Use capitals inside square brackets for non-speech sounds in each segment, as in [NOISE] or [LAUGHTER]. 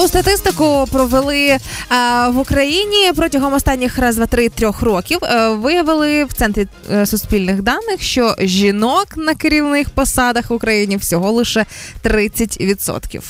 Цікаву статистику провели а, в Україні протягом останніх раз два три трьох років. Е, виявили в центрі е, суспільних даних, що жінок на керівних посадах в Україні всього лише 30%.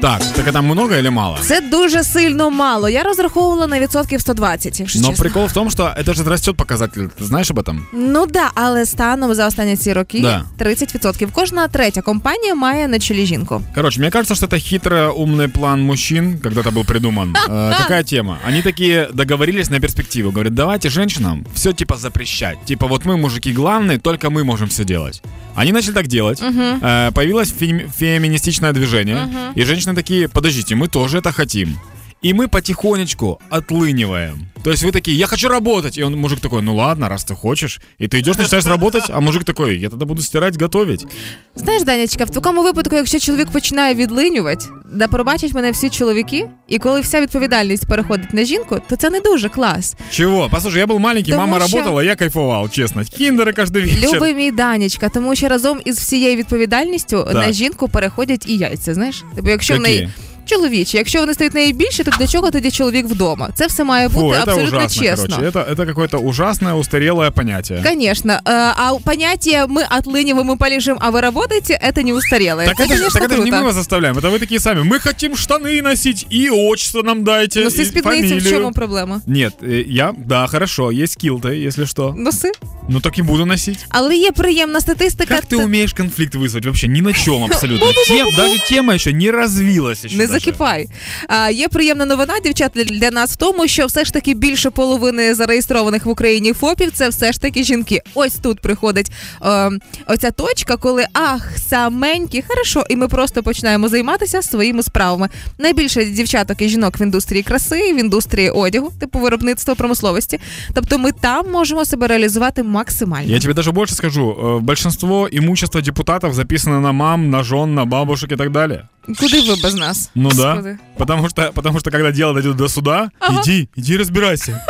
Так, так а там много или мало? Це дуже сильно мало. Я розраховувала на відсотків 120, якщо Но чесно. прикол в том, что это же растет показатель. Ты знаешь об этом? Ну да, але станом за останні ці роки Да. 30%. Кожна третя компанія має на чолі жінку. Короче, мне кажется, что это хитрый умный план мужчин, Когда-то был придуман. [LAUGHS] Э, Какая тема? Они такие договорились на перспективу. Говорят, давайте женщинам все типа запрещать. Типа вот мы, мужики, главные, только мы можем все делать. Они начали так делать. Э, Появилось фем- феминистичное движение. И женщины такие, подождите, мы тоже это хотим. И мы потихонечку отлыниваем. То есть вы такие, я хочу работать. И он, мужик такой, ну ладно, раз ты хочешь. И ты идешь, начинаешь работать, а мужик такой, я тогда буду стирать, готовить. Знаєш, Данечка, в такому випадку, якщо чоловік починає відлинювати, да пробачать мене всі чоловіки, і коли вся відповідальність переходить на жінку, то це не дуже клас. Чего? Послушай, я был маленький, Тому мама що- работала, я кайфовал, честно. Киндеры каждый вечер. Любий мій Данечка, тому що разом із всією відповідальністю Так. на жінку переходять і яйця. Знаєш, тобто, якщо в Які? неї чоловічі, якщо вони стають в неї більше, то для чого тоді чоловік вдома? Це все має Фу, бути это абсолютно ужасно, чесно. короче. Это, это какое-то ужасное, устарелое понятие. Конечно. Э, А понятие «мы отлыниваем, мы полежим, а вы работаете» — это не устарелое. Так это, это, ж- конечно, так это же не круто. мы вас заставляем, это вы такие сами. Мы хотим штаны носить и отчество нам дайте, Носи и спідниці, в фамилию. чому проблема? Нет, э, я, да, хорошо, есть килты, если что. Носи. Ну так и буду носить. Але є приємна статистика. Как ты та- умеешь конфликт вызвать? Вообще ни на чем абсолютно. [LAUGHS] Тем, даже тема еще не развилась еще Не Закипай. А, є приємна новина, дівчата, для нас в тому, що все ж таки більше половини зареєстрованих в Україні ФОПів це все ж таки жінки. Ось тут приходить е, оця точка, коли ах, саменькі, хорошо, і ми просто починаємо займатися своїми справами. Найбільше дівчаток і жінок в індустрії краси, в індустрії одягу, типу виробництва промисловості. Тобто ми там можемо себе реалізувати максимально. Я тебе даже больше скажу. э, Большинство имущества депутатов записано на мам, на жен, на бабушек и так далее. Куди ви без нас? Ну да. Потому что, потому что когда дело дойдет до суда, Ага. иди, иди разбирайся.